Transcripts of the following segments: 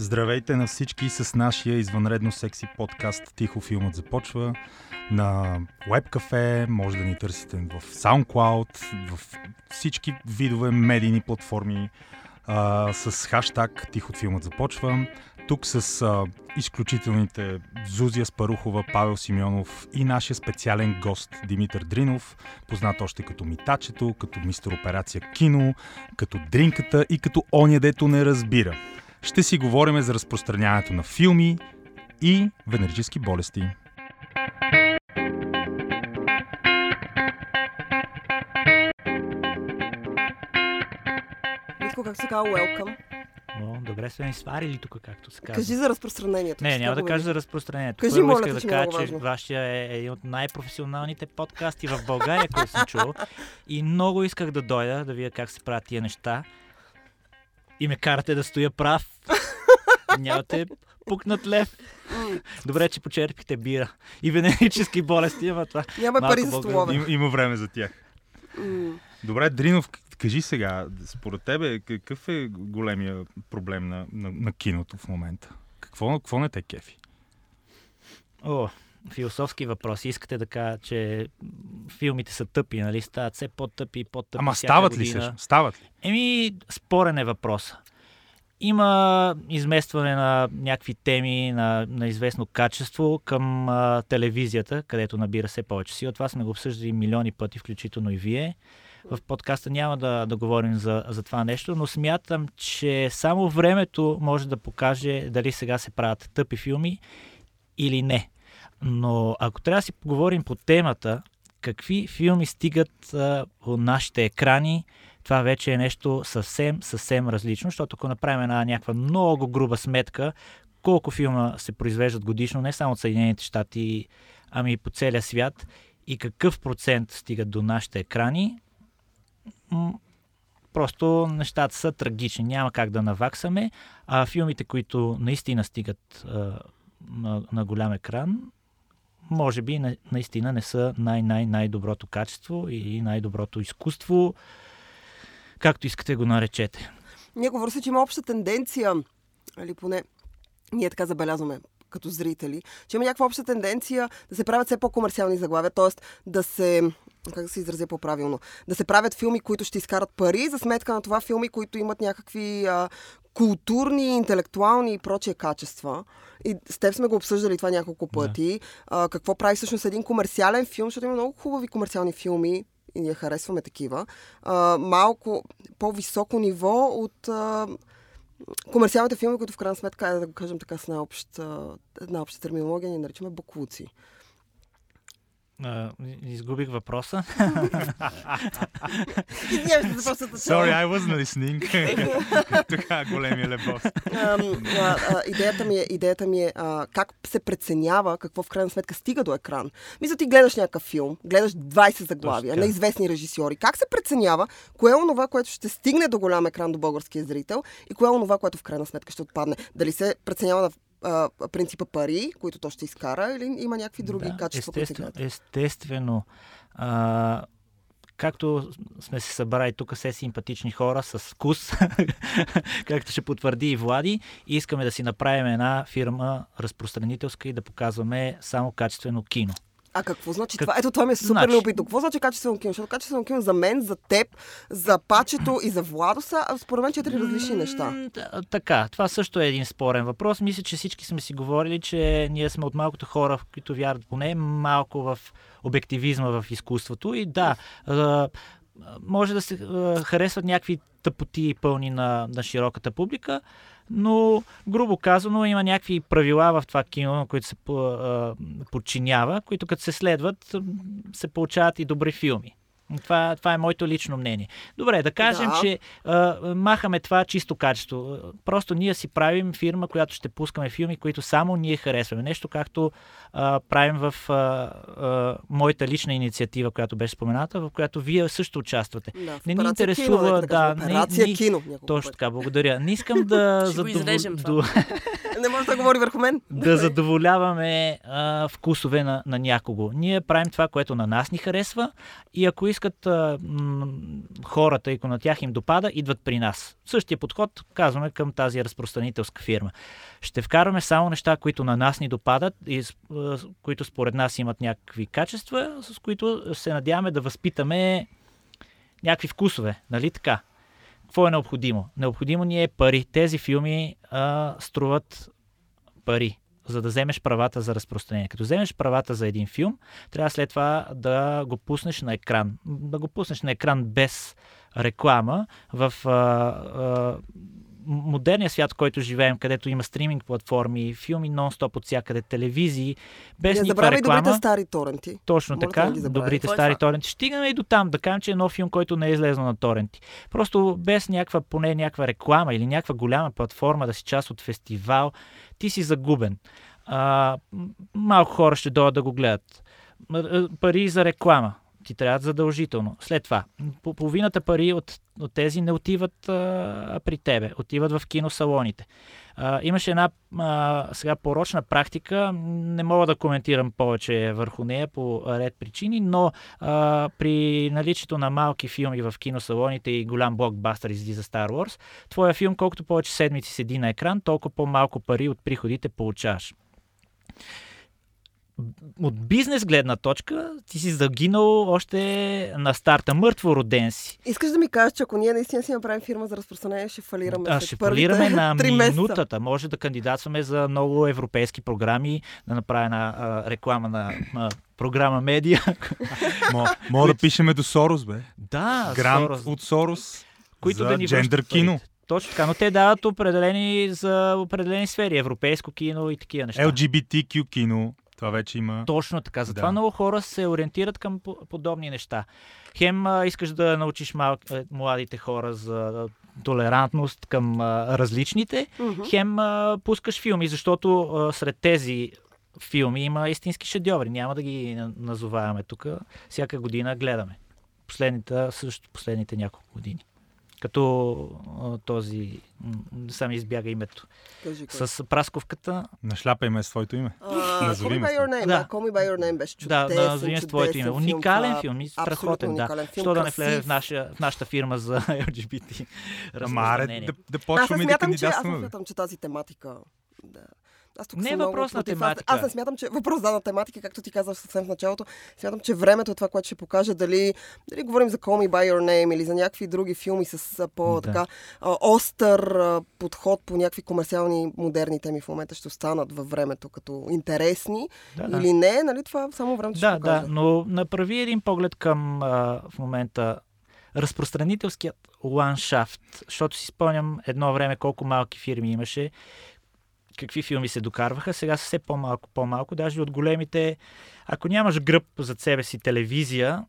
Здравейте на всички с нашия извънредно секси подкаст Тихо филмът започва на WebCafe, може да ни търсите в SoundCloud, в всички видове медийни платформи а, с хаштаг Тихо филмът започва. Тук с а, изключителните Зузия Спарухова, Павел Симеонов и нашия специален гост Димитър Дринов, познат още като Митачето, като мистер операция Кино, като Дринката и като Оня, дето не разбира. Ще си говорим за разпространяването на филми и венерически болести. Митко, как се казва welcome? О, добре сме ни сварили тук, както се казва. Кажи за разпространението. Не, няма да кажа ми- за разпространението. Кажи, Първо моля исках да кажа, че важно. вашия е един от най-професионалните подкасти в България, който съм чул. И много исках да дойда, да видя как се правят тия неща. И ме карате да стоя прав. Нямате пукнат лев. Добре, че почерпите бира. И венерически болести, ама това. Няма Малко пари за столове. Им, има време за тях. Добре, Дринов, кажи сега, според тебе, какъв е големия проблем на, на, на киното в момента? Какво, какво не те кефи? О, философски въпроси. Искате да кажа, че филмите са тъпи, нали? Стават все по-тъпи и по-тъпи. Ама стават ли също? Стават ли? Еми, спорен е въпрос. Има изместване на някакви теми на, на известно качество към а, телевизията, където набира все повече сила. Това сме го обсъждали милиони пъти, включително и вие. В подкаста няма да, да говорим за, за това нещо, но смятам, че само времето може да покаже дали сега се правят тъпи филми или не. Но ако трябва да си поговорим по темата, какви филми стигат от нашите екрани, това вече е нещо съвсем, съвсем различно, защото ако направим една някаква много груба сметка, колко филма се произвеждат годишно, не само от Съединените щати, ами и по целия свят, и какъв процент стигат до нашите екрани, просто нещата са трагични. Няма как да наваксаме, а филмите, които наистина стигат а, на, на голям екран, може би на, наистина не са най-най-най-доброто качество и най-доброто изкуство, както искате го наречете. Ние говорим се, че има обща тенденция, или поне ние така забелязваме като зрители, че има някаква обща тенденция да се правят все по-комерциални заглавия, т.е. да се как да се изразя по-правилно, да се правят филми, които ще изкарат пари, за сметка на това филми, които имат някакви а, културни, интелектуални и прочие качества. И с теб сме го обсъждали това няколко пъти. А, какво прави всъщност един комерциален филм, защото има много хубави комерциални филми и ние харесваме такива. А, малко по-високо ниво от а, комерциалните филми, които в крайна сметка, е да го кажем така с една обща, една обща терминология, ни наричаме буклуци. А, изгубих въпроса. Sorry, I wasn't listening. така, големия лебос. Идеята ми е, идеята ми е а, как се преценява какво в крайна сметка стига до екран. Мисля, ти гледаш някакъв филм, гледаш 20 заглавия на известни режисьори. Как се преценява кое е онова, което ще стигне до голям екран до българския зрител и кое е онова, което в крайна сметка ще отпадне? Дали се преценява на а, принципа пари, които то ще изкара, или има някакви други качества, които се естествено, естествено. А, както сме се събрали тук все симпатични хора с вкус, както ще потвърди и Влади, искаме да си направим една фирма разпространителска и да показваме само качествено кино. А какво значи Как- това? Ето това ми е супер Значи- любопитно. Какво значи качествено кино? Защото качествено кино за мен, за теб, за Пачето и за Владо са а, според мен четири различни неща. М, т- Така, това също е един спорен въпрос. Мисля, че всички сме си говорили, че ние сме от малкото хора, в които вярват поне малко в обективизма в изкуството. И да, а, може да се а, харесват някакви тъпоти пълни на, на широката публика, но, грубо казано, има някакви правила в това кино, на които се подчинява, които като се следват, се получават и добри филми. Това, това е моето лично мнение. Добре, да кажем, Да. че а, махаме това чисто качество. Просто ние си правим фирма, която ще пускаме филми, които само ние харесваме. Нещо както а, правим в а, а, моята лична инициатива, която беше спомената, в която вие също участвате. Да, Не ни интересува, кино, нека да, не- Операция не- кино. няколко Точно така, благодаря. Не искам да Ще го задовол- изрежем това. до- Не може да говори върху мен. да задоволяваме а, вкусове на, на някого. Ние правим това, което на нас ни харесва и ако искат а, м- хората, ако на тях им допада, идват при нас. Същия подход казваме към тази разпространителска фирма. Ще вкарваме само неща, които на нас ни допадат и а, които според нас имат някакви качества, с които се надяваме да възпитаме някакви вкусове. Нали така? Какво е необходимо? Необходимо ни е пари. Тези филми а, струват пари, за да вземеш правата за разпространение. Като вземеш правата за един филм, трябва след това да го пуснеш на екран. Да го пуснеш на екран без реклама в а, а, модерния свят, в който живеем, където има стриминг платформи, филми нон-стоп от всякъде, телевизии, без Не никаква реклама. добрите стари торенти. Точно Моля те така, да добрите е стари това? торенти. Стигаме и до там, да кажем, че е нов филм, който не е излезнал на торенти. Просто без някаква, поне някаква реклама или някаква голяма платформа да си част от фестивал, ти си загубен. А, малко хора ще дойдат да го гледат. А, Пари за реклама ти трябват задължително. След това, по- половината пари от, от тези не отиват а, при тебе, отиват в киносалоните. А, имаше една а, сега порочна практика, не мога да коментирам повече върху нея по ред причини, но а, при наличието на малки филми в киносалоните и голям блокбастър излиза Star Wars, твоя филм колкото повече седмици седи на екран, толкова по-малко пари от приходите получаваш от бизнес гледна точка, ти си загинал още на старта. Мъртво роден си. Искаш да ми кажеш, че ако ние наистина си направим фирма за разпространение, ще фалираме А, ще фалираме на минутата. Може да кандидатстваме за много европейски програми, да направя една а, реклама на а, програма Медиа. Мо- Мога да пишеме до Сорос, бе. да, Грант Сорос, от Сорос които за да ни джендър кино. Точно така, но те дават определени за определени сфери, европейско кино и такива неща. LGBTQ кино. Това вече има. Точно така. Затова Да. много хора се ориентират към по- подобни неща. Хем а, искаш да научиш мал... е, младите хора за толерантност към а, различните, Мгм. хем а, пускаш филми, защото а, сред тези филми има истински шедьоври. Няма да ги на- назоваваме тук. Всяка година гледаме. Последните, също последните няколко години. Като а, този, м, сами избяга името, Кажи, кой. с прасковката, Нашляпай с твоето име. Call Назови Me ме by с Your Name. Да. Да, Call Me by Your Name беше чудесен, да назовем с твоето име. филм. Уникален филм, абсолютно страхотен, да. филм, Що да не влезе в, наша, в нашата фирма за LGBT Ама аре разпространение? да, да Аз почваме да аз кандидатстваме. бе. смятам, че тази тематика... Да. Аз тук Не е въпрос на тематика. Аз, аз не смятам, че въпрос да на тематика, както ти казах съвсем в началото. Смятам, че времето е това, което ще покаже дали, дали говорим за Call Me By Your Name или за някакви други филми с а, по Да. остър подход по някакви комерциални модерни теми в момента ще останат във времето като интересни Да, да. или не, нали това само времето ще Да, покаже. да, но направи един поглед към а, в момента разпространителският ландшафт, защото си спомням едно време колко малки фирми имаше, какви филми се докарваха, сега са все по-малко, по-малко, даже от големите, ако нямаш гръб зад себе си телевизия,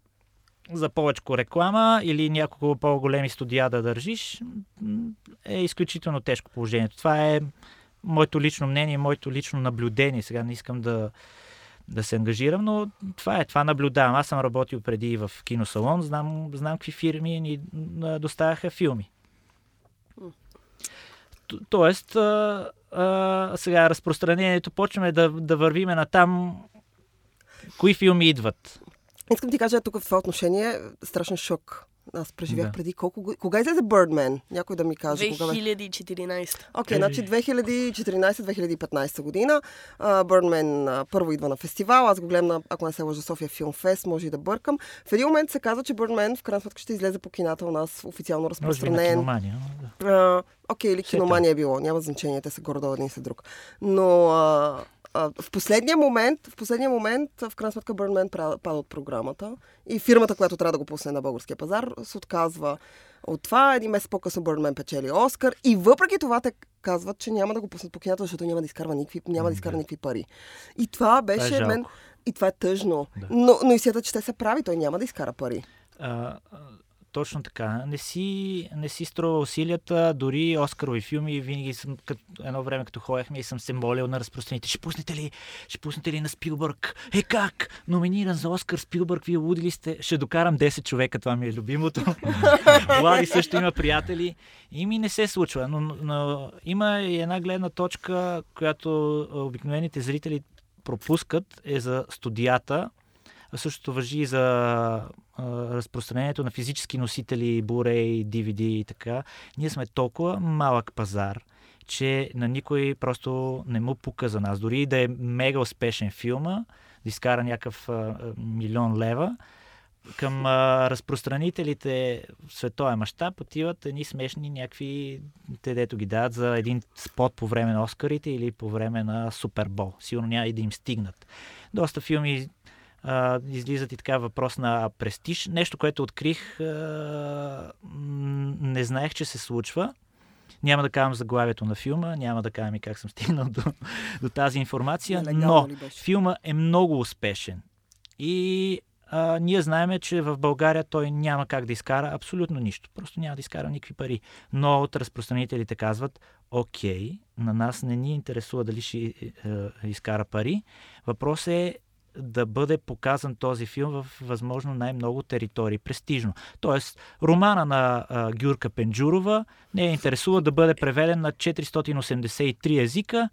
за повече реклама или няколко по-големи студия да държиш, е изключително тежко положението. Това е моето лично мнение, моето лично наблюдение. Сега не искам да, да се ангажирам, но това е, това наблюдавам. Аз съм работил преди в киносалон, знам, знам какви фирми ни доставяха филми. Тоест, а, а, сега разпространението, почваме да, да вървиме на там, кои филми идват. Искам ти кажа тук в това отношение страшен шок. Аз преживях Да. преди колко години. Кога излезе Birdman? Някой да ми каже. Кога бе? 2014. Окей, значи 2014-2015 година. а, Birdman а, първо идва на фестивал. Аз го гледам на, ако не се лъжа, София Филм Фест, може и да бъркам. В един момент се каза, че Birdman в крайна сметка ще излезе по кината у нас официално Може би на разпространен. Окей, или Все киномания е било, няма значение, те са горе-долу един след друг. Но а, в последния момент, в последния момент, в крайна сметка Бърнмен пада от програмата и фирмата, която трябва да го пусне на българския пазар, се отказва от това. Един месец по-късно Бърнмен печели Оскар и въпреки това те казват, че няма да го пуснат по кината, защото няма да изкарва никакви, няма да изкарва никакви пари. И това беше жалко. мен... И това е тъжно. Да. Но, но и сията, че те са прави, той няма да изкара пари. А, Точно така. Не си, не си струва усилията, дори Оскарови филми, винаги съм, като, едно време като ходехме и съм се молил на разпространите. Ще пуснете ли, ще пуснете ли на Спилбърг? Е как? Номиниран за Оскар Спилбърг, вие луди ли сте? Ще докарам 10 човека, това ми е любимото. Влади също има приятели. И ми не се случва, но, но има и една гледна точка, която обикновените зрители пропускат, е за студията, Същото въжи и за а, разпространението на физически носители, Blu-ray, DVD и така. Ние сме толкова малък пазар, че на никой просто не му пука за нас. Дори да е мега успешен филма, да изкара някакъв а, милион лева, към а, разпространителите в световен мащаб отиват едни смешни някакви, те дето ги дадат за един спот по време на Оскарите или по време на Супербол. Сигурно няма и да им стигнат. Доста филми а, излизат и така въпрос на престиж. Нещо, което открих, а, не знаех, че се случва. Няма да казвам заглавието на филма, няма да казвам и как съм стигнал до, до тази информация, но филма е много успешен. И а, ние знаеме, че в България той няма как да изкара абсолютно нищо. Просто няма да изкара никакви пари. Но от разпространителите казват, окей, на нас не ни интересува дали ще е, е, изкара пари. Въпрос е да бъде показан този филм в възможно най-много територии. Престижно. Тоест, романа на а, Гюрка Пенджурова не е интересува да бъде преведен на 483 езика.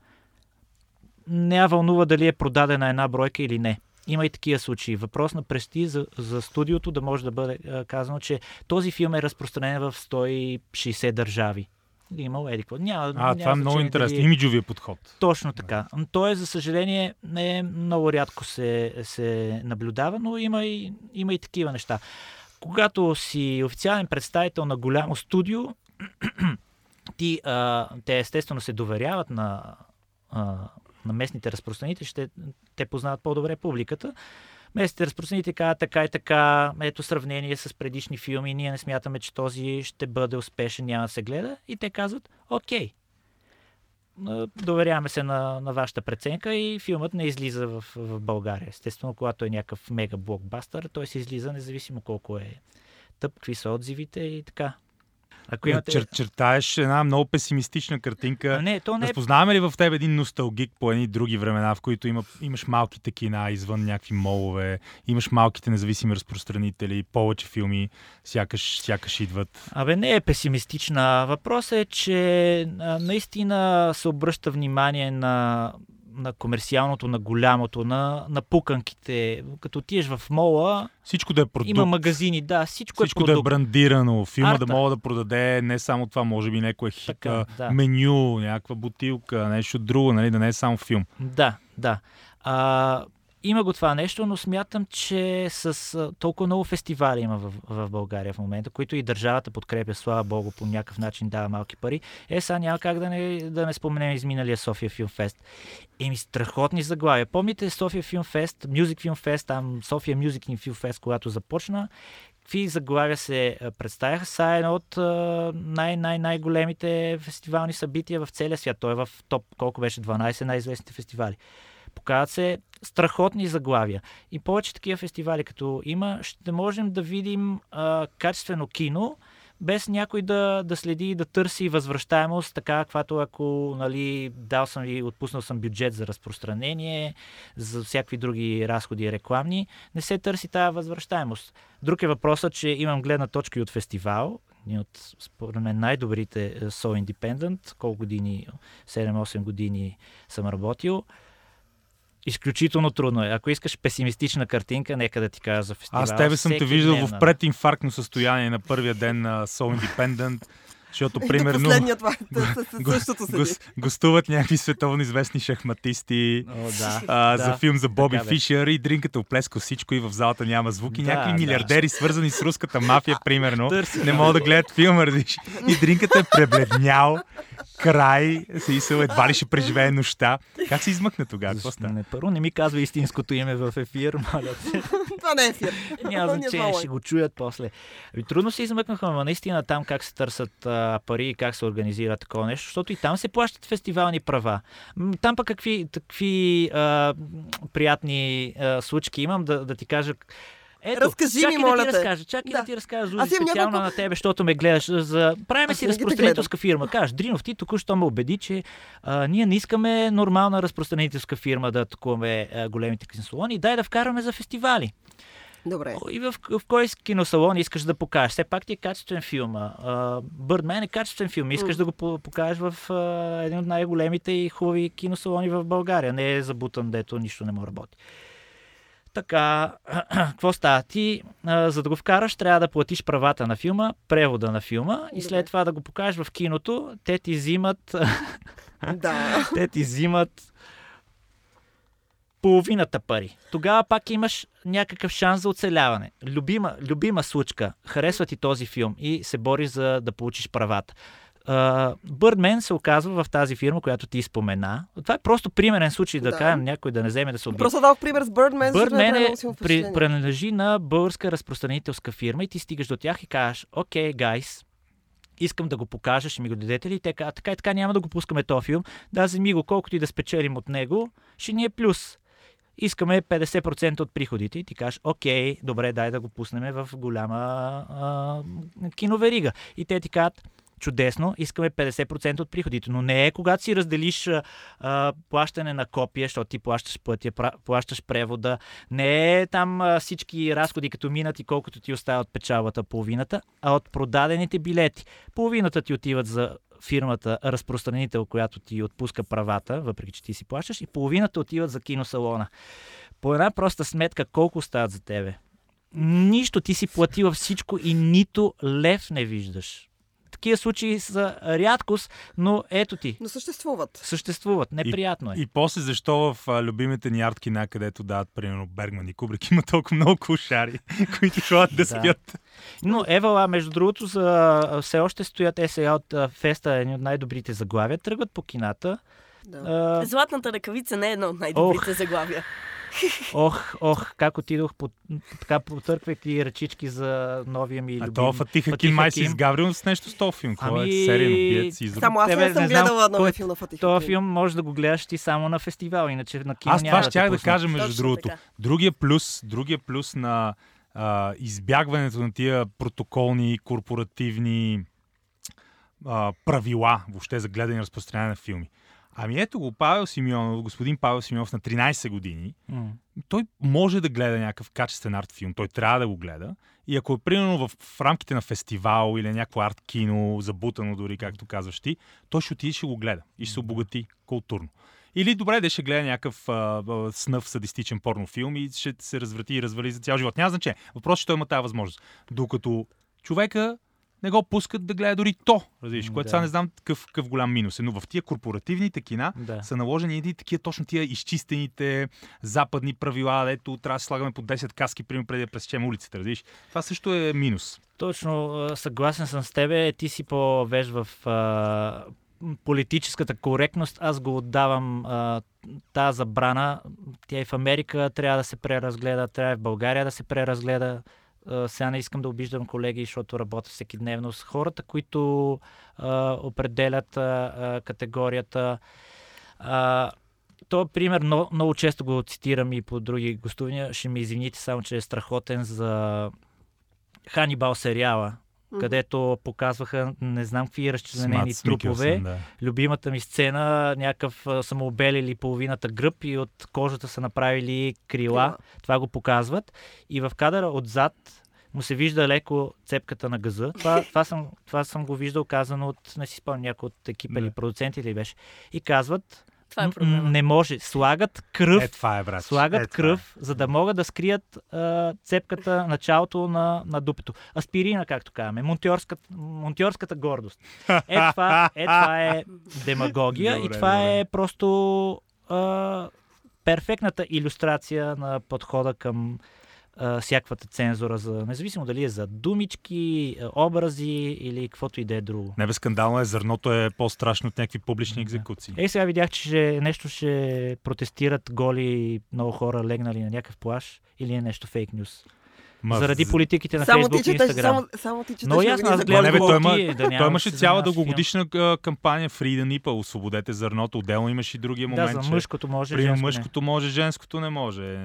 Не я вълнува дали е продадена една бройка или не. Има и такива случаи. Въпрос на престиж за, за студиото да може да бъде а, казано, че този филм е разпространен в 160 държави имал еди какво. Няма, а, няма това е много интересно. Дали... Имиджовия подход. Точно така. Да. Той, за съжаление, не много рядко се, се наблюдава, но има и, има и такива неща. Когато си официален представител на голямо студио, ти, а, те естествено се доверяват на, а, на местните разпространители, ще те познават по-добре публиката. Местните разпространители казват така и така, ето сравнение с предишни филми, ние не смятаме, че този ще бъде успешен, няма да се гледа. И те казват, окей, доверяваме се на, на вашата преценка и филмът не излиза в, в България. Естествено, когато е някакъв мега блокбастър, той се излиза независимо колко е тъп, какви са отзивите и така. Ако имате... Чер, чертаеш една много песимистична картинка. А не, то не... Е- Разпознаваме ли в теб един носталгик по едни други времена, в които има, имаш малките кина извън някакви молове, имаш малките независими разпространители, повече филми, сякаш, сякаш идват? Абе, не е песимистична. Въпросът е, че наистина се обръща внимание на на комерциалното, на голямото, на, на пуканките. Като отиеш в мола, всичко да е продукт. Има магазини, да, всичко, е всичко е продукт. да е брандирано, филма Арта. да мога да продаде не само това, може би някоя хика, да. меню, някаква бутилка, нещо друго, нали, да не е само филм. Да, да. А, има го това нещо, но смятам, че с толкова много фестивали има в, в България в момента, които и държавата подкрепя, слава Богу, по някакъв начин дава малки пари. Е, сега няма как да не, да не споменем изминалия София Филм Фест. Еми, страхотни заглавия. Помните София Филм Фест, Music Film Fest, там София Film Fest, когато започна, какви заглавия се представяха. Са едно от най-най-най-големите фестивални събития в целия свят. Той е в топ, колко беше 12 най-известните фестивали. Показват се страхотни заглавия. И повече такива фестивали, като има, ще можем да видим а, качествено кино, без някой да, да следи и да търси възвръщаемост, така каквато ако нали, дал съм и отпуснал съм бюджет за разпространение, за всякакви други разходи рекламни, не се търси тази възвръщаемост. Друг е въпросът, че имам гледна точка и от фестивал, и от, според мен, най-добрите So Independent, колко години, 7-8 години съм работил. Изключително трудно е. Ако искаш песимистична картинка, нека да ти кажа за фестивал. Аз тебе съм те виждал дневна. в прединфарктно състояние на първия ден на So Independent. Защото, примерно, последния това, същото го, гостуват някакви световно известни шахматисти О, да, а, да, за филм за Боби така, Фишер и дринката оплеска всичко и в залата няма звуки. Да, някакви милиардери, да. свързани с руската мафия, примерно, Търси, не могат да гледат филма, радиш. И дринката е пребледнял, край, се Исъл едва ли ще преживее нощта. Как се измъкне тогава? Какво стана? Не, първо не ми казва истинското име в ефир, моля Това не е ефир. Няма значение, ще го чуят после. Ами, трудно се измъкнаха, но наистина там как се търсят а, пари и как се организира такова нещо, защото и там се плащат фестивални права. Там пък какви, какви а, приятни а, случки имам да, да ти кажа Ето, Разкажи чакай ми, моля да ти те. разкажа, чакай да, Да. ти разкажа, Зузи, специално няколко- на тебе, защото ме гледаш. За... Правиме си разпространителска фирма. Кажеш, Дринов, ти току-що ме убеди, че а, ние не искаме нормална разпространителска фирма да атакуваме а, големите киносалони. Дай да вкараме за фестивали. Добре. И в, в кой киносалон искаш да покажеш? Все пак ти е качествен филм. Бърдмен е качествен филм. Искаш М. да го по- покажеш в а, един от най-големите и хубави киносалони в България. Не е забутан, дето нищо не му работи. Така, какво става? Ти, а, за да го вкараш, трябва да платиш правата на филма, превода на филма и след Добре. това да го покажеш в киното. Те ти взимат Да. те ти взимат половината пари. Тогава пак имаш някакъв шанс за оцеляване. Любима, любима случка. Харесва ти този филм и се бори за да получиш правата. Бърдмен се оказва в тази фирма, която ти спомена. Това е просто примерен случай да, Да. кажем някой да не вземе да се убие. Просто дадох пример с Birdman направи е, силно при, принадлежи на българска разпространителска фирма и ти стигаш до тях и кажеш, окей, гайс, искам да го покажа, ще ми го дадете ли? И Те казват, така и така няма да го пускаме този филм. Да, вземи го, колкото и да спечелим от него, ще ни е плюс. Искаме 50% от приходите и ти кажеш, окей, добре, дай да го пуснем в голяма а, киноверига. И те ти казват, чудесно, искаме 50% от приходите. Но не е когато си разделиш а, плащане на копия, защото ти плащаш пътя, плащаш превода. Не е там а, всички разходи като минат и колкото ти остава от печалбата половината, а от продадените билети. Половината ти отиват за фирмата, разпространител, която ти отпуска правата, въпреки че ти си плащаш, и половината отиват за киносалона. По една проста сметка, колко стават за тебе? Нищо, ти си платила всичко и нито лев не виждаш. Такива случаи са рядкост, но ето ти, Но съществуват. съществуват. Неприятно е. И после защо в а, любимите ни арткина, където дават, примерно, Бергман и Кубрик, има толкова много кошари, които ходят да Да. спят. Но Евала, между другото, за, все още стоят те сега от а, Феста, едни от най-добрите заглавия, тръгват по кината. Да. А, Златната ръкавица не е едно от най-добрите заглавия. Ох, ох, как отидох, по, така потърквайки ръчички за новия ми А любим. то Фатих Фатих Хаким май се Хаким. изгаврил с нещо с този филм. Какво Ами, е серия на биец и. Само аз Тебе не съм не гледала новия филм на Фатих. Този филм може да го гледаш ти само на фестивал, иначе на кино Аз това да те да пуснат. кажа, между Точно другото. така. Другия плюс, другия плюс на а, избягването на тия протоколни, корпоративни а, правила, въобще за гледане и разпространение на филми. Ами ето го Павел Симеонов, господин Павел Симеонов на 13 години, М. той може да гледа някакъв качествен арт филм, той трябва да го гледа. И ако е примерно в, в рамките на фестивал или някакво арт кино, забутано дори, както казваш ти, той ще отиде и ще го гледа и ще се обогати културно. Или добре да ще гледа някакъв а, а, snъв садистичен порнофилм и ще се разврати и развали за цял живот. Няма значение. Въпросът е, че той има тази възможност. Докато човека не го пускат да гледа дори то. Разбираш, което Да. сега не знам какъв, какъв голям минус е. Но в тия корпоративните кина Да. са наложени едни такива точно тия изчистените западни правила, дето трябва да слагаме по 10 каски, примерно преди да пресечем улицата, разбираш. Това също е минус. Точно, съгласен съм с тебе. Ти си по-веж в а, политическата коректност. Аз го отдавам а, тази забрана. Тя и в Америка трябва да се преразгледа, трябва и в България да се преразгледа. Сега не искам да обиждам колеги, защото работя всеки дневно с хората, които а, определят а, категорията. А, то пример много, много често го цитирам и по други гостувания. Ще ми извините, само че е страхотен за Ханибал сериала, Мгм. където показваха не знам какви разчленени трупове. Да. Любимата ми сцена, някакъв са обелили половината гръб и от кожата са направили крила. Крила. Това го показват. И в кадъра отзад му се вижда леко цепката на газа. Това, това, съм, това съм го виждал казано от, не си спомням, някой от екипа или продуценти ли беше. И казват, Това е проблема. не може. Слагат кръв Е, това е, брат. Слагат е, това кръв, за да могат да скрият а, цепката, началото на, на дупето. Аспирина, както казваме. Монтьорската, монтьорската гордост. Е това, е, това е демагогия Добре, и това добре. е просто а, перфектната иллюстрация на подхода към а, всякаквата цензура, за, независимо дали е за думички, образи или каквото и да е друго. Не бе скандално е, зърното е по-страшно от някакви публични Да. екзекуции. Ей, сега видях, че ще, нещо ще протестират голи много хора легнали на някакъв плаш или е нещо фейк нюс. Ма, Заради политиките на Само Фейсбук ти и Инстаграм. само, само ти. Но ясно, аз за гледам Не, бе, той има- да Той да имаше цяла дългогодишна кампания Freedom Nipple, освободете зърното. Отделно имаше и другия Да, момент, за че мъжкото може, примерно женско не. мъжкото може, женското не може.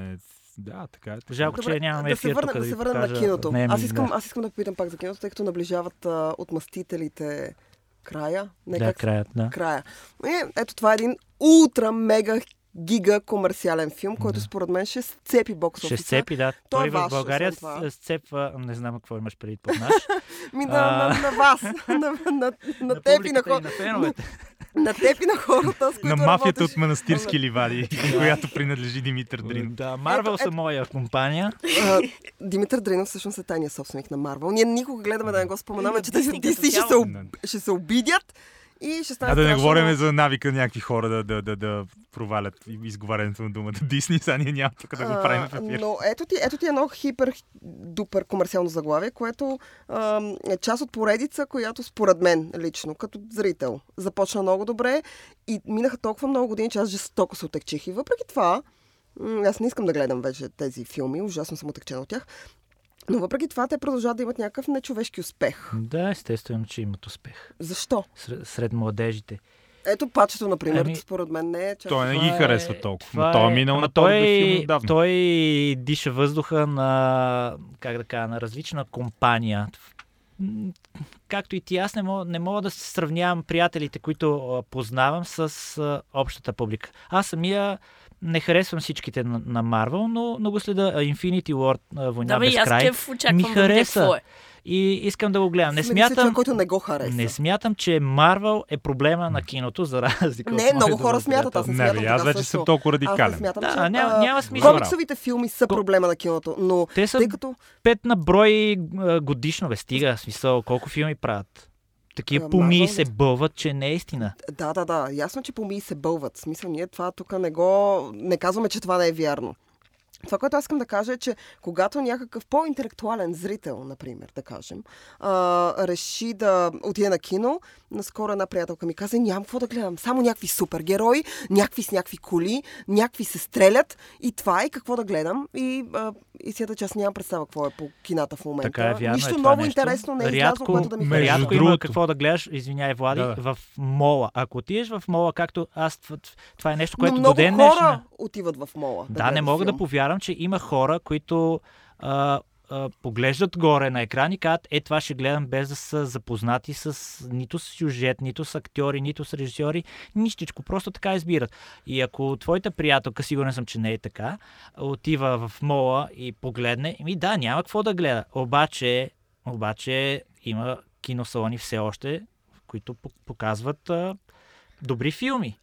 Да, така е. Жалко, че нямаме да се върна, тук да ви се върна на киното. дневник, Аз искам, да. аз искам да попитам пак за киното, тъй като наближават а, отмъстителите края. Не, Да, как краят, да. края. Е, ето това е един ултра, мега, гига комерциален филм, който според мен ще сцепи бокс Ще сцепи, да. То е Той в ваш, България сцепва, не знам какво имаш преди под наш. Ми на, А. на, на вас, на, на, на, на на теб и на, публиката хор... и на теб и на хората, с които На мафията работиш. от манастирски ливади, която принадлежи Димитър Дрин. Да, Марвел са моя компания. Димитър Дринов всъщност е тайният собственик на Марвел. Ние никога гледаме да не го че ще се, цяло. об... ще се обидят и ще стане А да не говорим за навика на някакви хора да, да, да, да провалят изговарянето на думата Дисни, сега ние няма тук да го правим в ефир. Но ето ти, ето ти едно хипер дупер комерциално заглавие, което а, е част от поредица, която според мен лично, като зрител, започна много добре и минаха толкова много години, че аз жестоко се отекчих. И въпреки това, аз не искам да гледам вече тези филми, ужасно съм отекчена от тях, но въпреки това те продължават да имат някакъв нечовешки успех. Да, естествено, че имат успех. Защо? Сред, сред младежите. Ето пачето, например, Ами, според мен не е част Той не ги харесва е- толкова. това Но той е е- минал на той, този филм отдавна. той диша въздуха на, как да кажа, на различна компания. Както и ти, аз не мога, не мога да се сравнявам приятелите, които познавам с общата публика. Аз самия не харесвам всичките на, на Marvel, но, но го следа Infinity War, Война Да, бе, без аз край. кеф очаквам ми да хареса. какво е. И искам да го гледам. Не се човек, смятам, който не го хареса. не смятам, че Марвел е проблема на киното, за разлика от Не, много хора смятат, аз не Не, смятам бе, аз вече също. съм толкова Аз не радикален. смятам, Да, че няма- а, няма смисъл. Комиксовите филми са проблема на киното, но Те са тъй като пет на брой годишно, бе, стига. Смисъл, колко филми правят? Такива помии се бълват, че не е истина. Да, да, да. Ясно, че помии се бълват. Смисъл, ние това тук не го... Не казваме, че това не е вярно. Това, което аз искам да кажа е, че когато някакъв по-интелектуален зрител, например, да кажем, а, реши да отиде на кино, наскоро една приятелка ми каза, нямам какво да гледам, само някакви супергерои, някакви с някакви коли, някакви се стрелят и това е какво да гледам. И а, истината, че аз нямам представа какво е по кината в момента. Така е, вярно Нищо е ново нещо. интересно не е излязло, Рядко, което да ми хареса. рядко има другото- какво да гледаш, извиняй, Влади, Да, да. в мола. Ако отидеш в мола, както аз, това, е нещо, Но което до много ден хора днешна... отиват в мола. Да, не гледат мога да филм. Повярвам, че има хора, които а, а, поглеждат горе на екран и казват, е, това ще гледам без да са запознати с нито с сюжет, нито с актьори, нито с режисьори, нищичко, просто така избират. И ако твоята приятелка, сигурен съм, че не е така, отива в мола и погледне, ми да, няма какво да гледа. Обаче, обаче има киносалони все още, които пок- показват а, добри филми.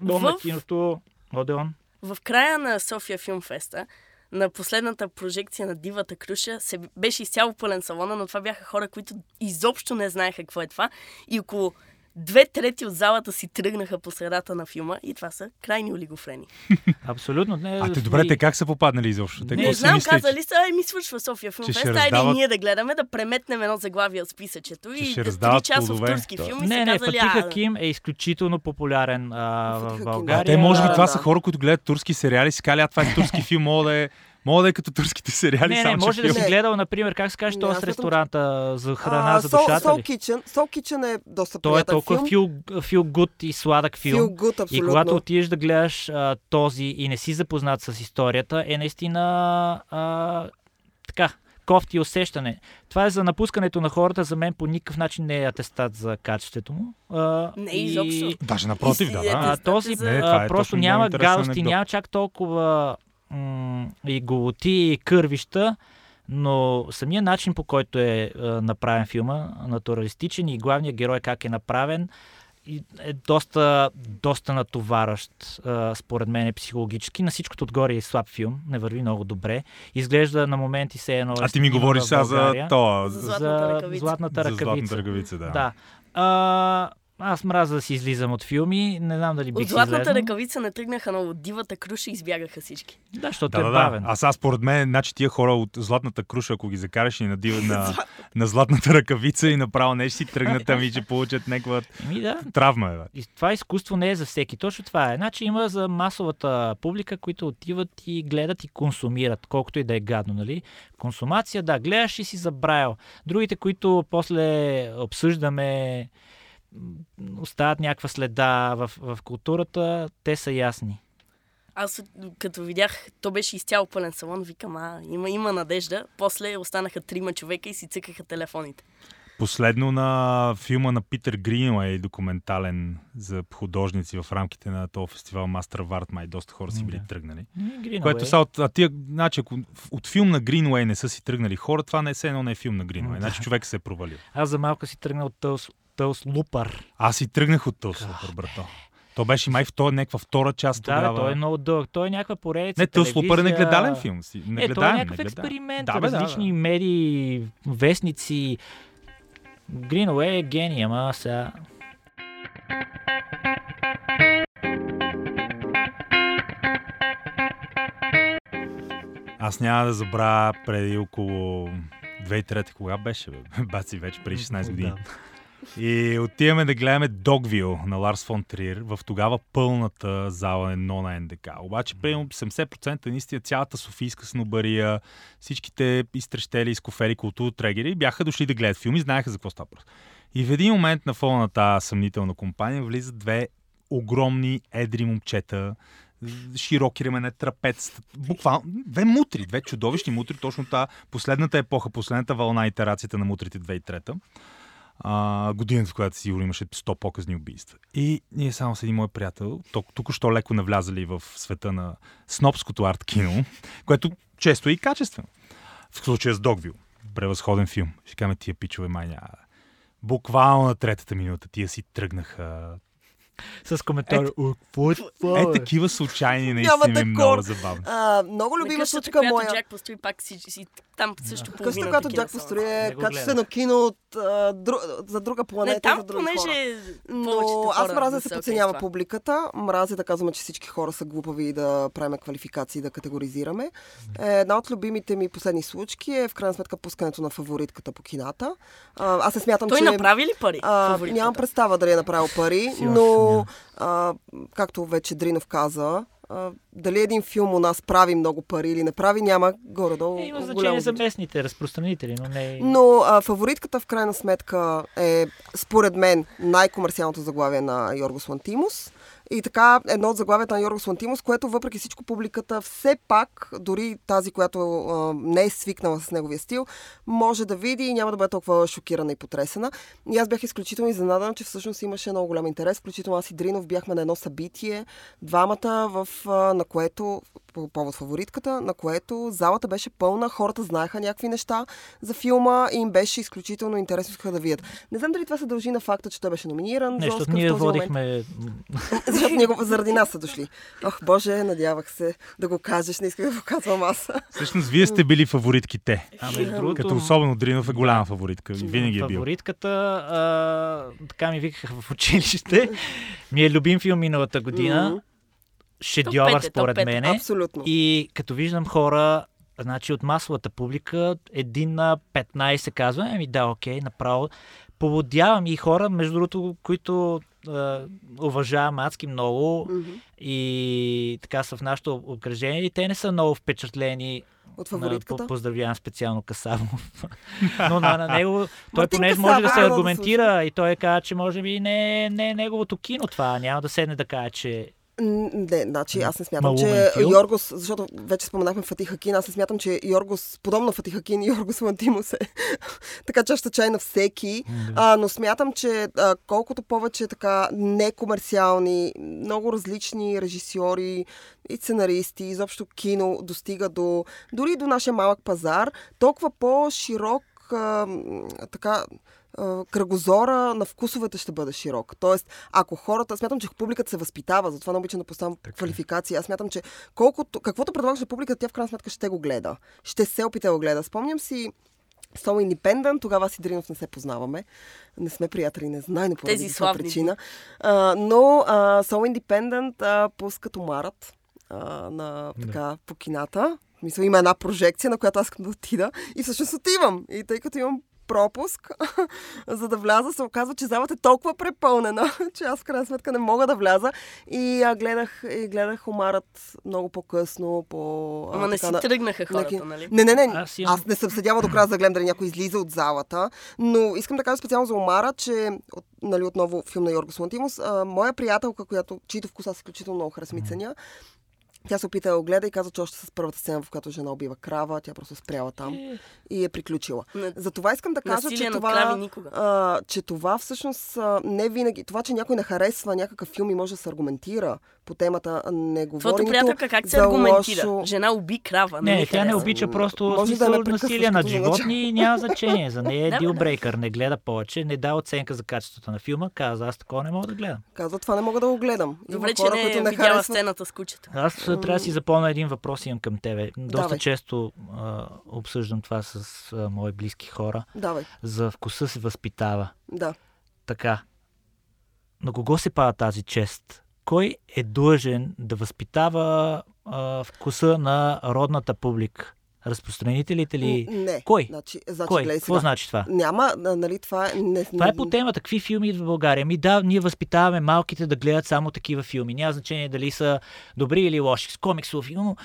Дом на киното Одеон. В края на София Филмфеста, на последната прожекция на Дивата Круша, се беше изцяло пълен салона, но това бяха хора, които изобщо не знаеха какво е това. И около две трети от залата си тръгнаха по средата на филма и това са крайни олигофрени. Абсолютно. Не, А те добре, те как са попаднали изобщо? Те Не знам, мислят, казали са, ай ми свършва София Филмфест, ще айде раздават- и ние да гледаме, да преметнем едно заглавие от списъчето Че и ще три часов турски Да. филм и Не, казали, Фатиха а, Ким е изключително популярен а, в да. България. А те може би Да, това да. са хора, които гледат турски сериали си казали, а това е турски филм, мога да е, мога да е като турските сериали, Не, не, само че може да си Не. гледал, например, как се каже Не, този с ресторанта за храна А, за Soul, душата Soul ли? Kitchen. Soul Kitchen е доста Той е толкова филм. фил, фил гуд и сладък филм. Feel good, и абсолютно. когато отидеш да гледаш а, този и не си запознат с историята, е наистина а, така, кофти усещане. Това е за напускането на хората, за мен по никакъв начин не е атестат за качеството му. А, Не, и- изобщо. Даже напротив, да, И си- да. А, Атестат този е Не, а, е просто няма анекдот. няма чак толкова м- и голоти, и кървища, но самия начин по който е а, направен филма, натуралистичен и главният герой как е направен, и е доста, доста натоварващ, а, според мен, психологически. На всичкото отгоре е слаб филм, не върви много добре. Изглежда на моменти се едно. А ти ми говориш сега за то, За за, златната ръкавица. за златната ръкавица, да. Да. А, аз мразя да си излизам от филми. Не знам дали бих От златната ръкавица не тръгнаха, но от дивата круша избягаха всички. Да, защото Да, е да, бавен. да. А сега според мен, значи тия хора от Златната круша, ако ги закараш и на, дива, на, на Златната ръкавица и направо нещо си тръгнат, ами че получат някаква да. травма. Е, бе. И това изкуство не е за всеки. Точно това е. Значи има за масовата публика, които отиват и гледат и консумират, колкото и да е гадно, нали? Консумация, да, гледаш и си забравил. Другите, които после обсъждаме, м, остават някаква следа в, в културата, те са ясни. Аз като видях, то беше изцяло пълен салон, викам, а, има, има надежда. После останаха трима човека и си цъкаха телефоните. Последно на филма на Питър Гринуей, документален за художници в рамките на този фестивал Мастер Варт, май доста хора си били Да. тръгнали. Greenaway. Което са от, а тия, значи, ако от филм на Гринуей не са си тръгнали хора, това не е все едно не е филм на Гринуей. Значи човек се е провалил. Аз за малко си тръгнал от Тълс, Тълс Лупър. Аз си тръгнах от този супер, брато. То беше май втора, някаква втора част Да, тогава. той е много дълъг. Той е някаква поредица. Не, Тълс Лупър е негледален филм. Си. Е, той е някакъв негледаем. експеримент. Да, бе, да, различни да. медии, вестници. Greenaway е гений, ама сега... Аз няма да забравя преди около 2003 кога беше, бе? Баци вече преди 16 години. И отиваме да гледаме Догвил на Ларс фон Триер в тогава пълната зала едно на НДК. Обаче, примерно 70% наистина цялата Софийска снобария, всичките изтрещели, изкофери, културотрегери бяха дошли да гледат филми, знаеха за какво става въпрос. И в един момент на фона на тази съмнителна компания влизат две огромни, едри момчета, широки ремене, трапец, буквално две мутри, две чудовищни мутри, точно та последната епоха, последната вълна итерацията на мутрите 2003 а, годината, в която сигурно имаше 100 показни убийства. И ние само с един мой приятел, тук, тук що леко навлязали в света на снобското арт кино, което често е и качествено. В случая с Догвил. Превъзходен филм. Ще кажем тия пичове май няма. Буквално на третата минута тия си тръгнаха. С коментар. Какво е това, Е, бе? такива случайни наистина е много забавно. А, много любима На къщата, случка която моя. Джак построи пак си, си там също Къщата, половината която кино Джак построи е качествено кино от, а, дру, за друга планета Не, там за други хора. понеже Но аз мразя да се подценява публиката, мразя да казваме, че всички хора са глупави и да правим квалификации, да категоризираме. Е, Една от любимите ми последни случки е в крайна сметка пускането на фаворитката по кината. А, аз не смятам, Той че... направи ли пари? А, нямам представа дали е направил пари, Си но а, както вече Дринов каза, а, дали един филм у нас прави много пари или не прави, няма горе-долу Е, има значение за местните разпространители, но не... Но а, фаворитката в крайна сметка е, според мен, най-комерциалното заглавие на Йоргос Лантимус. И така, едно от заглавията на Йоргос Лантимус, което въпреки всичко публиката все пак, дори тази, която а, не е свикнала с неговия стил, може да види и няма да бъде толкова шокирана и потресена. И аз бях изключително изненадана, че всъщност имаше много голям интерес. Включително аз и Дринов бяхме на едно събитие, двамата, в, а, на което, по повод фаворитката, на което залата беше пълна, хората знаеха някакви неща за филма и им беше изключително интересно искаха да видят. Не знам дали това се дължи на факта, че той беше номиниран. Нещо, Оскар ние момент. водихме... Защото ние го- заради нас са дошли. Ох, Боже, надявах се да го кажеш, не исках да го казвам аз. Всъщност, вие сте били фаворитките. А между другото... Като особено Дринов е голяма фаворитка. Винаги е бил. Фаворитката, а, така ми викаха в училище. Ми е любим филм миналата година. Мгм. Шедьовър Топ е, топ според пет е. мене. Абсолютно. И като виждам хора, значи от масовата публика, един на 15 казва, ами да, окей, направо. Поводявам и хора, между другото, които а, уважавам адски много Мгм. и така са в нашото обкръжение и те не са много впечатлени. От На, фаворитката. по- поздравявам специално Касавов. Но на, на него, той понеже може да се да аргументира и той каза, че може би не, не е неговото кино това. Няма да седне да каже, че Не, значи аз не смятам, че. Йоргос, защото вече споменахме Фатих Акин, аз не смятам, че Йоргос, подобно Фатих Акин, Йоргос Лантимус е така чаща чай на всеки, а, но смятам, че а, колкото повече така некомерциални, много различни режисьори и сценаристи, изобщо кино достига до, дори до нашия малък пазар, толкова по-широк а, така кръгозора на вкусовете ще бъде широк. Тоест, ако хората, смятам, че публиката се възпитава, затова не обичам да поставям Така е. квалификации. Аз смятам, че колкото, каквото предлагаш на публиката, тя в крайна сметка ще го гледа. Ще се опита да го гледа. Спомням си So Independent, тогава си Дринов не се познаваме. Не сме приятели, не знае не поради каква причина. А, но а, So Independent а, пускат Омарът а, на, така, по кината. Мисля, има една прожекция, на която аз искам да отида. И всъщност отивам. И тъй като имам пропуск, за да вляза, се оказва, че залата е толкова препълнена, че аз в крайна сметка не мога да вляза. И а, гледах, и гледах Омарът много по-късно. По, а, Ама не си на- тръгнаха на хората, нали? Не, не, не. Аз Аз, имам- аз не съм седяла до края за да гледам дали някой излиза от залата. Но искам да кажа специално за Омара, че от, нали, отново филм на Йоргос Лантимус, а, моя приятелка, която, чието вкус аз изключително много ценя, Тя се опита да го гледа и каза, че още с първата сцена, в която жена убива крава, тя просто спряла там и е приключила. На- Затова искам да кажа, Насилие че това, а, че това всъщност а, не винаги. Това, че някой не харесва някакъв филм и може да се аргументира по темата, не говори приятелка как се за аргументира? лошо- Жена уби крава. Не, ми тя не обича просто Може да прекъсваш насилие над като животни и няма значение. За нея е дилбрейкър, не гледа повече, не дава оценка за качеството на филма, каза, аз такова не мога да гледам. Казва, това не мога да го гледам. Добре, че не е не видяла сцената с кучето. Аз трябва да си запомня един въпрос имам към тебе. Доста Давай. често а, обсъждам това с а, мои близки хора. Давай, За вкуса се възпитава. да. Така. На кого се пада тази чест? Кой е длъжен да възпитава а, вкуса на родната публика? Разпространителите ли? Не. Кой? Значи, значи, Кой? гледай Какво значи това? Няма, нали, това е... Не, Това е по темата. Какви филми идват в България? Ми да, ние възпитаваме малките да гледат само такива филми. Няма значение дали са добри или лоши. С комиксово филм,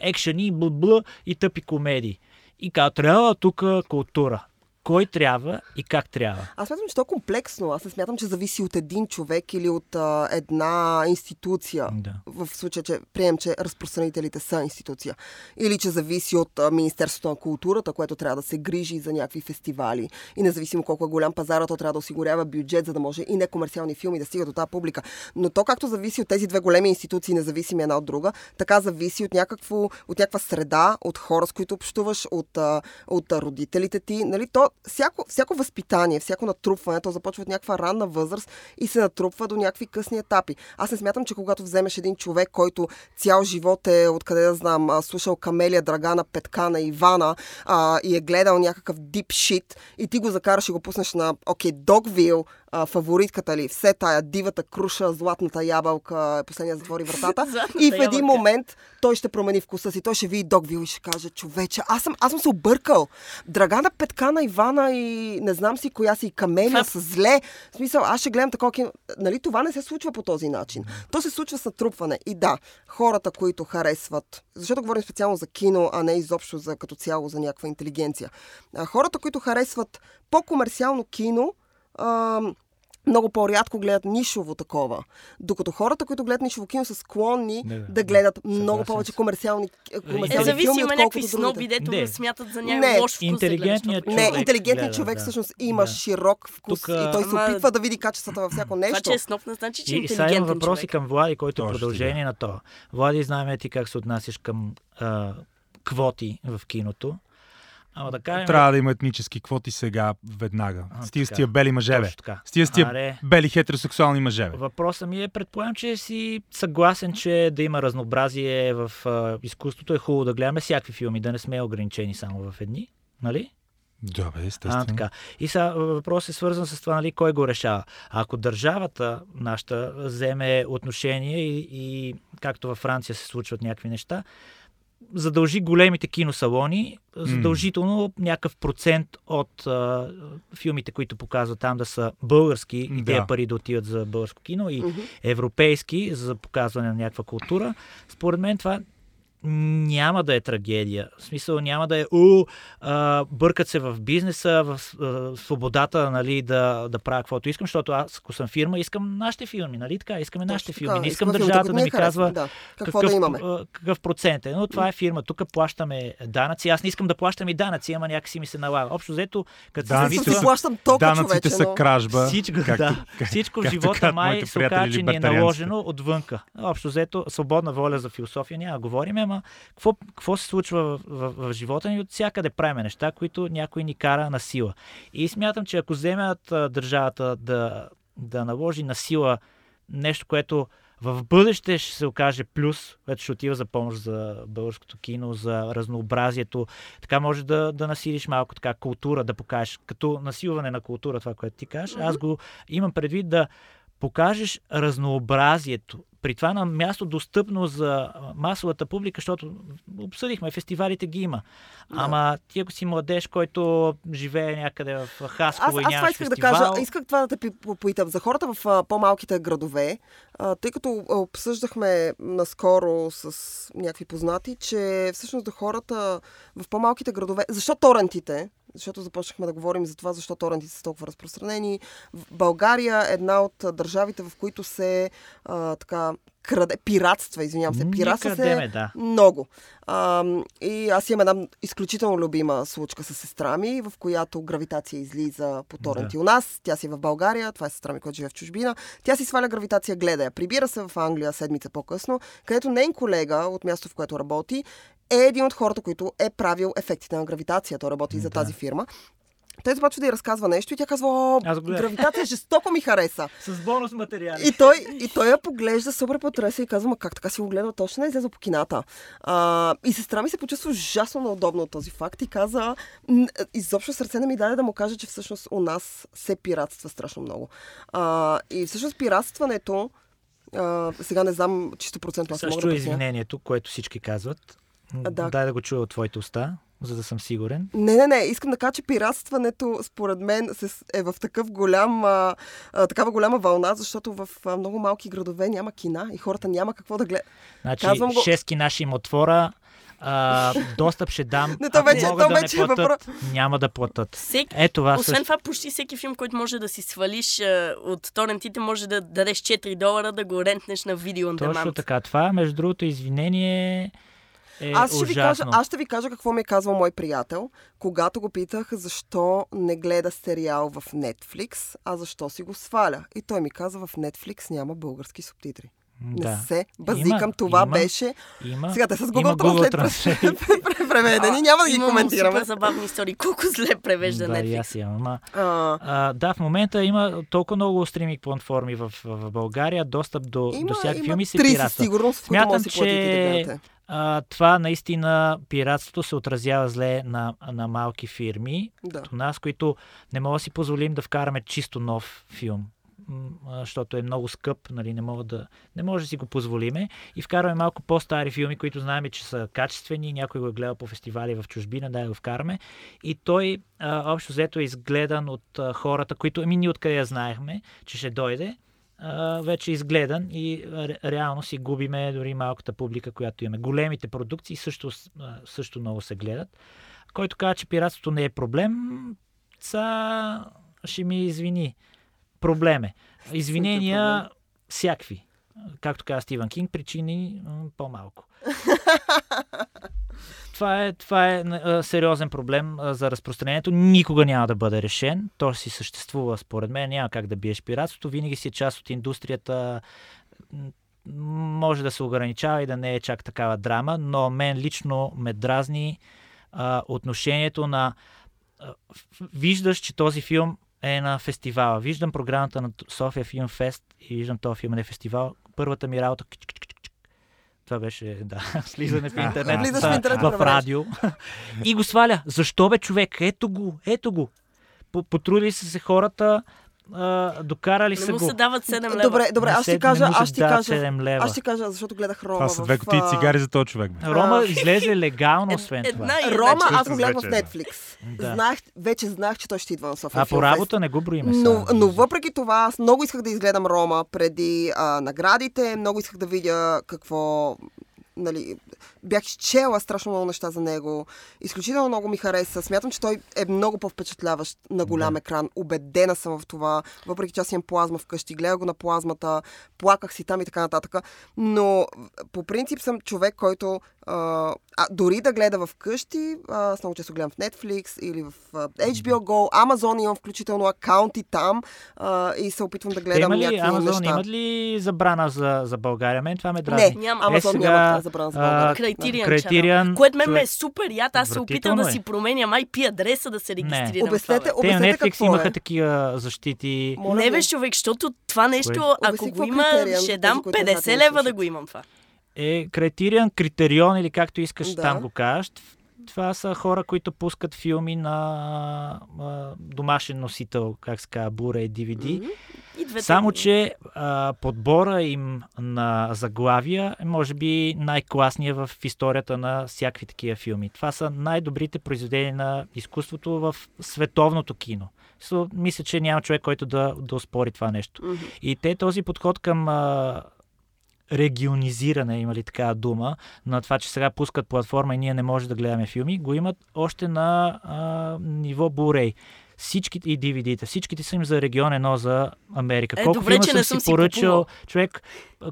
екшени, бл и тъпи комедии. И казва, трябва тук култура. Кой трябва и как трябва? Аз смятам, че то е комплексно. Аз не смятам, че зависи от един човек или от а, една институция. Да. В случая, че прием, че разпространителите са институция. Или че зависи от а, Министерството на културата, което трябва да се грижи за някакви фестивали. И независимо колко е голям пазара, то трябва да осигурява бюджет, за да може и некомерциални филми да стигат до тази публика. Но то, както зависи от тези две големи институции, независими една от друга, така зависи от, някакво, от някаква среда, от хора, с които общуваш, от, от родителите ти. Нали? То, всяко, всяко възпитание, всяко натрупване, то започва от някаква ранна възраст и се натрупва до някакви късни етапи. Аз не смятам, че когато вземеш един човек, който цял живот е, откъде да знам, слушал Камелия, Драгана, Петкана, Ивана а, и е гледал някакъв дип шит и ти го закараш и го пуснеш на, окей, Догвил, а, фаворитката ли, все тая дивата круша, златната ябълка, последния затвори вратата. И в един ябълка. момент той ще промени вкуса си. Той ще види Догвил и ще каже, човече, аз съм, аз съм се объркал. Драгана, Петкана, Ивана и не знам си коя си, Камелия са зле. В смисъл, аз ще гледам такова кино. Нали, това не се случва по този начин. То се случва с натрупване. И да, хората, които харесват, защото говорим специално за кино, а не изобщо за, като цяло за някаква интелигенция. А, хората, които харесват по-комерциално кино, а, много по-рядко гледат нишово такова. Докато хората, които гледат нишово кино, са склонни Не, да. да гледат Съгласен много повече комерциални, Е, комерциални зависи, филми, има отколкото някакви сноби, дето Не. го смятат за Не. някакъв лош вкус. Интелигентният да гледаш Не, човек интелигентният човек да. всъщност има Да. широк вкус Тук, и той се ама- опитва да види качествата във всяко Това, нещо. че е сноп, не значи, че е И, и сега интелигентен въпроси човек. към Влади, който е продължение на това. Влади, знаем ти как се отнасяш към а, квоти в киното. Ама да кажем... Трябва да има етнически квоти сега, веднага. А, Стига с така. тия бели мъже, бе. Точно така. Стига с тия Аре. бели хетеросексуални мъже, бе. Въпросът ми е, предполагам, че си съгласен, че да има разнообразие в а, изкуството. Е хубаво да гледаме всякакви филми, да не сме ограничени само в едни. Нали? Да, бе, естествено. А, така. И сега въпрос е свързан с това, нали, кой го решава. Ако държавата нашата вземе отношение и, и както във Франция се случват някакви неща, задължи големите киносалони, задължително някакъв процент от а, филмите, които показват там да са български и Да. тези пари да отиват за българско кино и Мгм. европейски за показване на някаква култура. Според мен това няма да е трагедия. В смисъл няма да е у, а, бъркат се в бизнеса, в а, свободата нали, да, да правя каквото искам, защото аз, ако съм фирма, искам нашите филми, нали така? Искаме нашите Точно филми. така. Не искам филмите, държавата да ми казва харесваме, да. Какво какъв, да имаме. какъв процент е. Но това е фирма. Тук плащаме данъци. Аз не искам да плащам и данъци, ама някакси ми се налага. Общо взето, като Аз зависва... си плащам толкова, Данъците човече, са но... кражба. Всичко, както- да. как- Всичко в живота май се оказа, че ни е наложено отвънка. Общо взето, свободна воля за философия няма да говорим, ама какво, какво се случва в, в, в живота ни? От всякъде правим неща, които някой ни кара на сила. И смятам, че ако вземат а, държавата да, да наложи на сила нещо, което в бъдеще ще се окаже плюс, което ще отива за помощ за българското кино, за разнообразието. Така може да, да насилиш малко така култура, да покажеш, като насилване на култура, това, което ти кажеш. Аз го имам предвид да покажеш разнообразието. При това на място достъпно за масовата публика, защото обсъдихме, фестивалите ги има. Ама ти ако си младеж, който живее някъде в Аз, Хасково и аз това нямаш исках фестивал, да кажа. Исках това да те пи- попитам. За хората в по-малките градове, тъй като обсъждахме наскоро с някакви познати, че всъщност до хората в по-малките градове... Защо торентите? Защото започнахме да говорим за това, защо торентите са толкова разпространени. В България е една от държавите, в които се а, така краде, пиратства, извинявам се, пиратства се да. много. А, и аз имам една изключително любима случка с сестра ми, в която гравитация излиза по торенти у нас. Тя си е в България, това е сестра ми, която живее в чужбина. Тя си сваля гравитация, гледа я. Прибира се в Англия седмица по-късно, където нейн колега от място, в което работи, е един от хората, които е правил ефектите на гравитация. Той работи и за Да. тази фирма. Той започва да й разказва нещо и тя казва, о, гравитация жестоко ми хареса. С бонус материали. И той, и той я поглежда супер потресен и казва, ма как така си го гледал, точно не е излязъл по кината. А, и сестра ми се почувства ужасно неудобно от този факт и каза, изобщо сърце не ми даде да му кажа, че всъщност у нас се пиратства страшно много. А, и всъщност пиратстването, а, сега не знам чисто процентно, Също да е извинението, което всички казват. Да. Дай да го чуя от твоите уста, за да съм сигурен. Не, не, не. Искам да кажа, че пиратстването, според мен, е в такъв голям, а, а, такава голяма вълна, защото в а, много малки градове няма кина и хората няма какво да гледат. Значи, Казвам го- 6 наши им отвора. А, достъп ще дам. Не, то Ако вече- могат то да вече не е платят, няма да платят. Всеки, Е, това Освен също. това, почти всеки филм, който може да си свалиш а, от торентите, може да дадеш 4 долара да го рентнеш на видео on Точно така. Това, между другото, извинение е Аз ще, ви кажа, ужасно. аз ще ви кажа какво ми е казвал мой приятел, когато го питах защо не гледа сериал в Netflix, а защо си го сваля. И той ми каза, в Netflix няма български субтитри. Да. Не се базикам, Има, това има, беше... Има, Сега те с Google Google Translate преведени, няма да ги коментираме. супер забавни истории. Колко зле превежда да, Netflix. аз имам. Ама, А, а, да, в момента има толкова много стриминг платформи в, в България, достъп до, има, до всяки има филми се 30 пиратства. сигурност, Смятам, да да че а, това наистина пиратството се отразява зле на, на малки фирми, Да. като нас, които не мога да си позволим да вкараме чисто нов филм, м, а, защото е много скъп, нали, не, мога да, не може да си го позволиме и вкарваме малко по-стари филми, които знаем, че са качествени, някой го е гледал по фестивали в чужбина, да го вкараме и той а, общо взето е изгледан от а, хората, които, ами ние откъде я знаехме, че ще дойде, вече е изгледан и ре, реално си губиме дори малката публика, която имаме. Големите продукции също, също много се гледат. Който казва, че пиратството не е проблем, ца ще ми извини. Проблем е. Извинения всякакви. Както каза Стивън Кинг, причини по-малко. Това е, това е а, сериозен проблем а, за разпространението. Никога няма да бъде решен. То си съществува, според мен. Няма как да биеш пиратството. Винаги си е част от индустрията. Може да се ограничава и да не е чак такава драма, но мен лично ме дразни а, отношението на. А, виждаш, че този филм е на фестивала. Виждам програмата на София Филм Фест и виждам този филм на фестивал. Първата ми работа. Това беше, да, слизане в А, интернет, Влизаш в а, интернет, в радио. и го сваля. Защо бе, човек? Ето го, ето го. По- Потрудили са се хората, а, докарали Не са му го. се дават 7 лева. Добре, добре, Не аз ще не кажа, му аз ще кажа, 7 лева. аз ще кажа, защото гледах Рома Това са в, две кутии цигари за този човек. Бе. Рома излезе легално, освен това. Рома, аз го гледах в. Netflix. Да. Знаех, вече знаех, че той ще идва на София А по работа не го броиме Но, но въпреки това, аз много исках да изгледам Рома преди а, наградите, много исках да видя какво... Нали, бях изчела страшно много неща за него. Изключително много ми хареса. Смятам, че той е много по-впечатляващ на голям Да. екран. Убедена съм в това. Въпреки, че аз имам плазма вкъщи. Гледах го на плазмата, плаках си там и така нататък. Но по принцип съм човек, който а, а, дори да гледа в къщи, аз много често гледам в Netflix или в а, HBO Go, Amazon имам включително акаунти там а, и се опитвам да Те гледам има ли, някакви Амазон, неща. имат ли забрана за, за България? Мен това ме Не, дразни. Няма. Amazon Е, сега, няма забрана за България. Criterion Criterion. Което мен ме е супер яд. Аз се опитам да е. си променям IP адреса да се регистрирам. Обяснете, това, бе. Те на обяснете Netflix какво имаха е. такива защити. Моля не ви. бе, човек, защото това нещо, Кое? ако Обясни го има, ще дам които не знаят, 50 не лева да го имам това. Е Criterion, Критерион или както искаш Да. там го кажеш. Това са хора, които пускат филми на а, домашен носител, как се казва, Blu-ray, DVD. Двете Само, че а, подбора им на заглавия е може би най-класният в историята на всякакви такива филми. Това са най-добрите произведения на изкуството в световното кино. So, мисля, че няма човек, който да, да оспори това нещо. Мгм. И те този подход към а, регионизиране, има ли такава дума, на това, че сега пускат платформа и ние не можем да гледаме филми, го имат още на а, ниво Blu-ray всичките и DVD-та, всичките са им за регион, едно за Америка. Е, колко добре, че съм не си съм си поръчал, купувал. човек,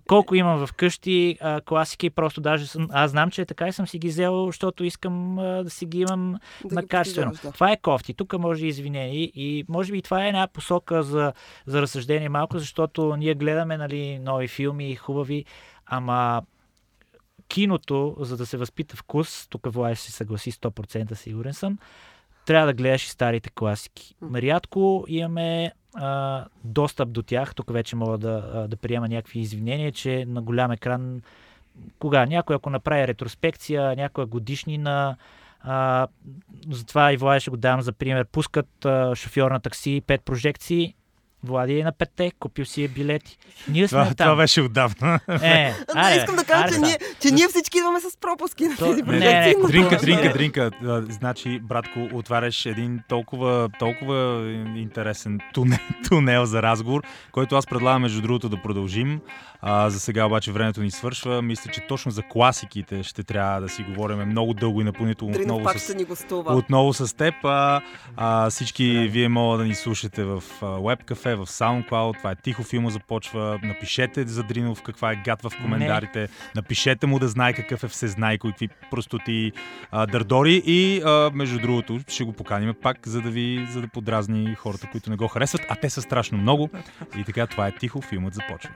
колко имам вкъщи, а, класики, просто даже съм, аз знам, че е така и съм си ги взел, защото искам а, да си ги имам Да на качествено. да. Това е кофти. Тук може и извинени. И може би това е една посока за, за разсъждение малко, защото ние гледаме нали, нови филми, хубави, ама киното, за да се възпита вкус, тук Влай ще се съгласи 100% сигурен съм, трябва да гледаш и старите класики. Рядко имаме а, достъп до тях. Тук вече мога да, да приема някакви извинения, че на голям екран кога някой, ако направи ретроспекция, някоя годишнина, а, затова и Влади ще го дам за пример. Пускат а, шофьор на такси, пет прожекции, Влади е на петте, купил си е билети. Ние сме Това, там. това беше отдавна. Е, Да, аре, искам да кажа, аре, че, да. ние, че ние всички идваме с пропуски на тези не, но Дринка, дринка, дринка. Значи, братко, отваряш един толкова, толкова интересен тунел, тунел за разговор, който аз предлагам, между другото, да продължим. А, за сега обаче времето ни свършва. Мисля, че точно за класиките ще трябва да си говорим много дълго и напълнително Дринов отново пак с ще ни гостува. отново с теб. А, а, всички вие мога да ни слушате в а, WebCafe, в SoundCloud. Това е Тихо филма започва. Напишете за Дринов каква е гад в коментарите. Напишете му да знае какъв е всезнайко и какви простоти а, дърдори. И а, между другото ще го поканим пак, за да ви за да подразни хората, които не го харесват. А те са страшно много. И така това е Тихо филмът започва.